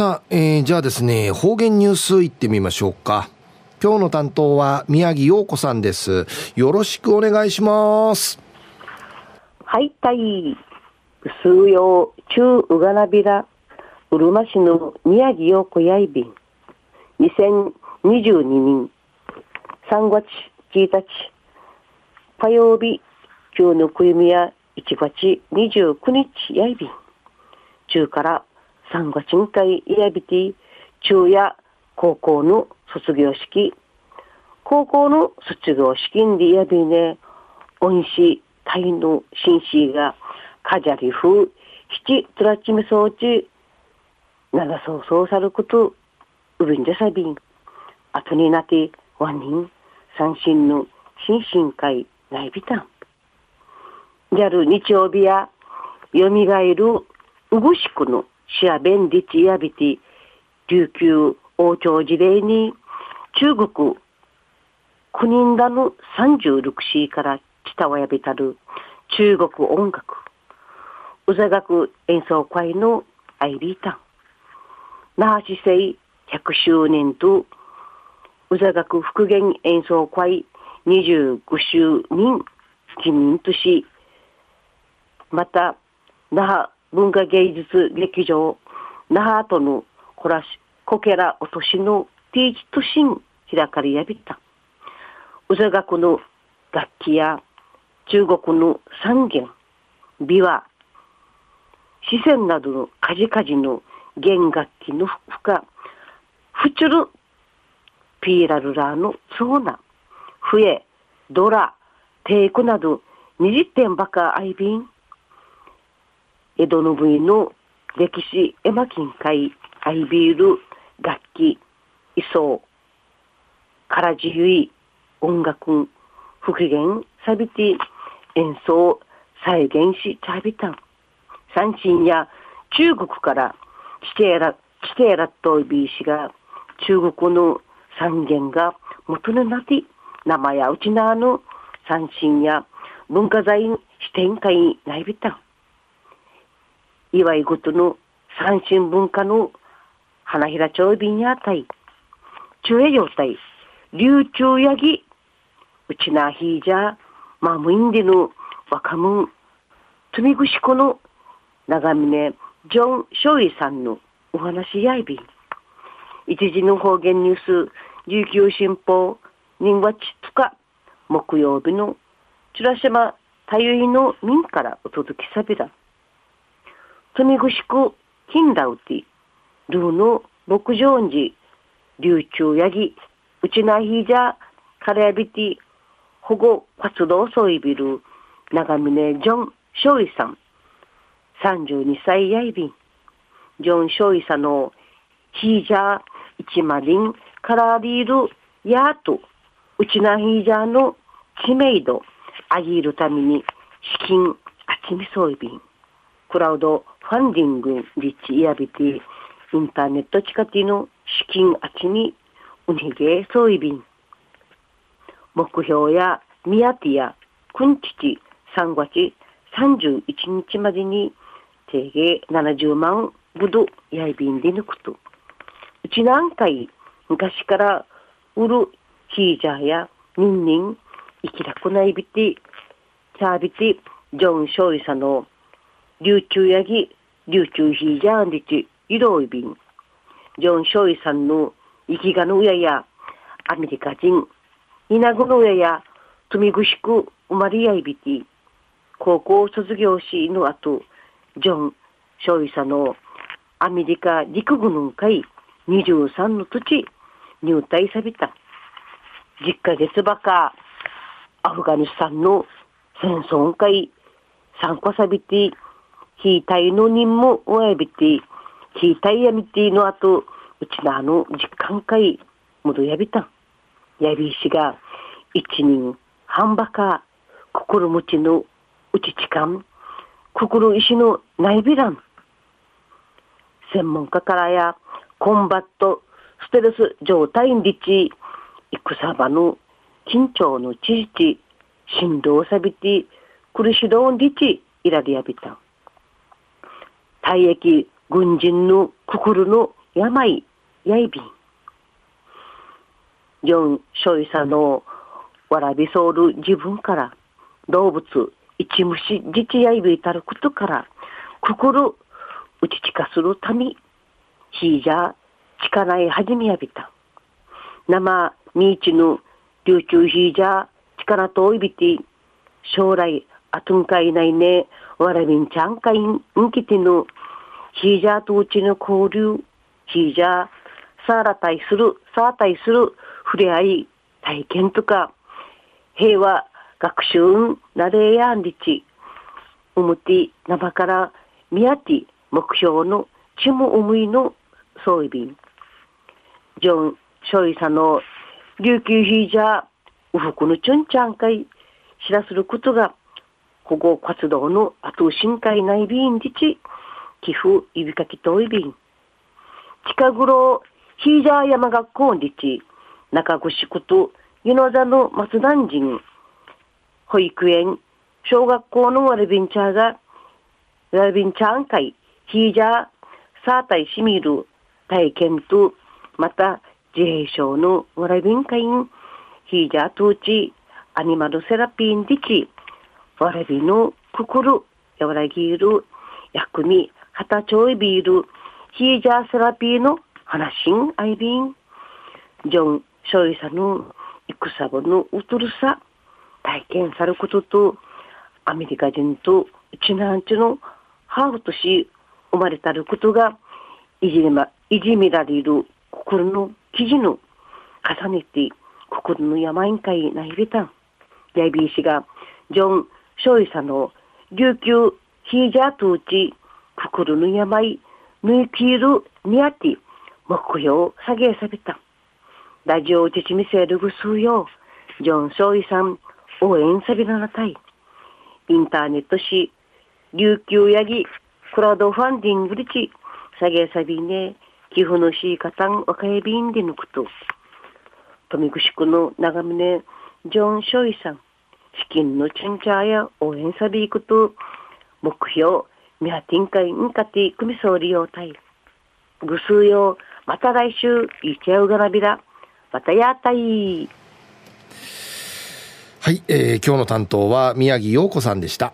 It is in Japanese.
さあ、えー、じゃあですね、方言ニュースいってみましょうか。今日の担当は宮城陽子さんです。よろしくお願いします。はい、たい。数曜中うがなびら、うるま市の宮城陽子やいびん。2022年3月1日、火曜日、今日のくゆみや1月29日やいびん。中から3月2回やびて、中や高校の卒業式、高校の卒業式んでやびね、恩師、タイの紳士が、カジャリフ、七トラチミ装置、長そうそうさること、うびんじゃさびん。後になって、ワ人、三振の新進会内ビタン。ギャル日曜日や、よみがえるうぐしくのシアベンディチヤビティ、琉球王朝事例に、中国、国人だの36市から北はやびたる中国音楽、うざ学演奏会のアイビータン、那覇市政100周年と、うざ学復元演奏会25周年記念とし、また、那覇文化芸術劇場、那覇とのこらし、こけらおとしのティーチとしん開かれやびた。うざ学の楽器や中国の三弦、琵琶、四川などのカジカジの弦楽器の負荷、フチュル、ピーラルラーのそうな、笛、ドラ、テイクなど20点ばかアイビン、江戸の部位の歴史絵巻会アイビール楽器、衣装、から自由音楽、復元、サビティ、演奏、再現し、チャビタン。三振や中国からチテーラ、チテーラとビーシが中国の三元が元になって名前やうちなの三振や文化財視点会内ビタン。祝い事の三振文化の花平町便やたい、中営状態、流中やぎ、うちなひいじゃ、まむいんでの若者、つみぐしこの。長峰。ジョン・ショイさんの。お話やいびん。一時の方言ニュース、琉球新報、人話2日、木曜日の、チュラシマ。たゆいの民からお届けさびら。つみぐしく、金ラウティ、ルーの牧場寺、流中ヤギ、うちなひじゃ、カレアビティ、保護活動総いびる、長峰ジョン・ショイさん、32歳やいびん、ジョン・ショイさんの、ヒージャー、一マリン、カラーリール、ヤート、うちなヒージャーの知名度、あげるために、資金、あちみそういびん、クラウド、ファンディング、リッチイヤビティ、インターネット地下ティの資金あちに、うにげそういびん、目標や宮ティやくんちち3月31日までに定芸70万ぶどやいびんで抜くと。うち何回昔から売るヒージャーやニンニン生きらくないびて、チャービティ、ジョン・ショイサの流中ヤギ、流中ヒージャーンディチ、イロイビン。ジョン・ショイさんの生きがの親やアメリカ人、稲子の親や富ぐしく生まれやいびて、高校卒業しの後、ジョン・ショイサのアメリカ陸軍の会23の土地入隊さびた。10ヶ月ばか、アフガニスタンの戦争会参加さびて、ヒータイの任務をやびて、ヒータイやみての後、うちなあの実感会、戻やびたん。やびしが一人半ばか心持ちのうちちかん心石のないびらん専門家からやコンバットステルス状態にち戦場の緊張の知事振動さびて苦しどんりちいらりやびたん。退役軍人の心の病、やいびん。四、所有者のわらびそうる自分から動物、一虫、自治やいびいたることから、心、打ち近するため、ひいじゃ、力い始めやびた。生、みいちぬ、琉球ひいじゃ、力とおいびて、将来、あとんかいないね、わらびんちゃんかいん、んきてぬ、ひいじゃとうちの交流、ひいじゃ、さら対する、さあ対する、触れ合い、体験とか、平和、学習、なれやんりち、うむて、なばから、みやて、目標の、ちむうむいの、そういびん。ジョン、ショイさんの、琉球ヒージャー、ウフクのチュンチャン会、知らすることが、保護活動の後深海内便自治、寄付、指かきといびん。近頃、ヒージャー山学校自治、中越こと、湯の座の松段人、保育園、小学校のワルビンチャーが、ワルビンチャーン会、ヒージャー、サータイシミル、体験と、また、自閉症のワラビン会員、ヒージャートーチ、アニマルセラピーンディチ、ワラビの心、やわらぎる、薬味、はたちょいビール、ヒージャーセラピーの話しんアイビン、ジョン、ショイサの戦後のうとるさ、体験さることと、アメリカ人とうちなんちのハーフとし生まれたることが、いじめま、いじめられる心の記事の重ねて、心の山ん会なひびたん。やいびいしが、ジョン・ショイサの琉球ヒージャートーチ、心の病、ぬいきるにあて、目標下げさびた。ラジオうちちみせるぐすうよ。ジョン・ショイさん、応援さびらなたい。インターネットし、琉球やぎ、クラウドファンディングリチ、下げさびね、寄付のしかたん、わかえびんでぬくと。富城区の長峰、ジョン・ショイさん、資金のチンチャーや応援さびいくと、目標、ミハティンカインカティ組総利用隊。ぐすうよ、また来週、いちゃうがらびら。またやったい。はい、えー、今日の担当は宮城洋子さんでした。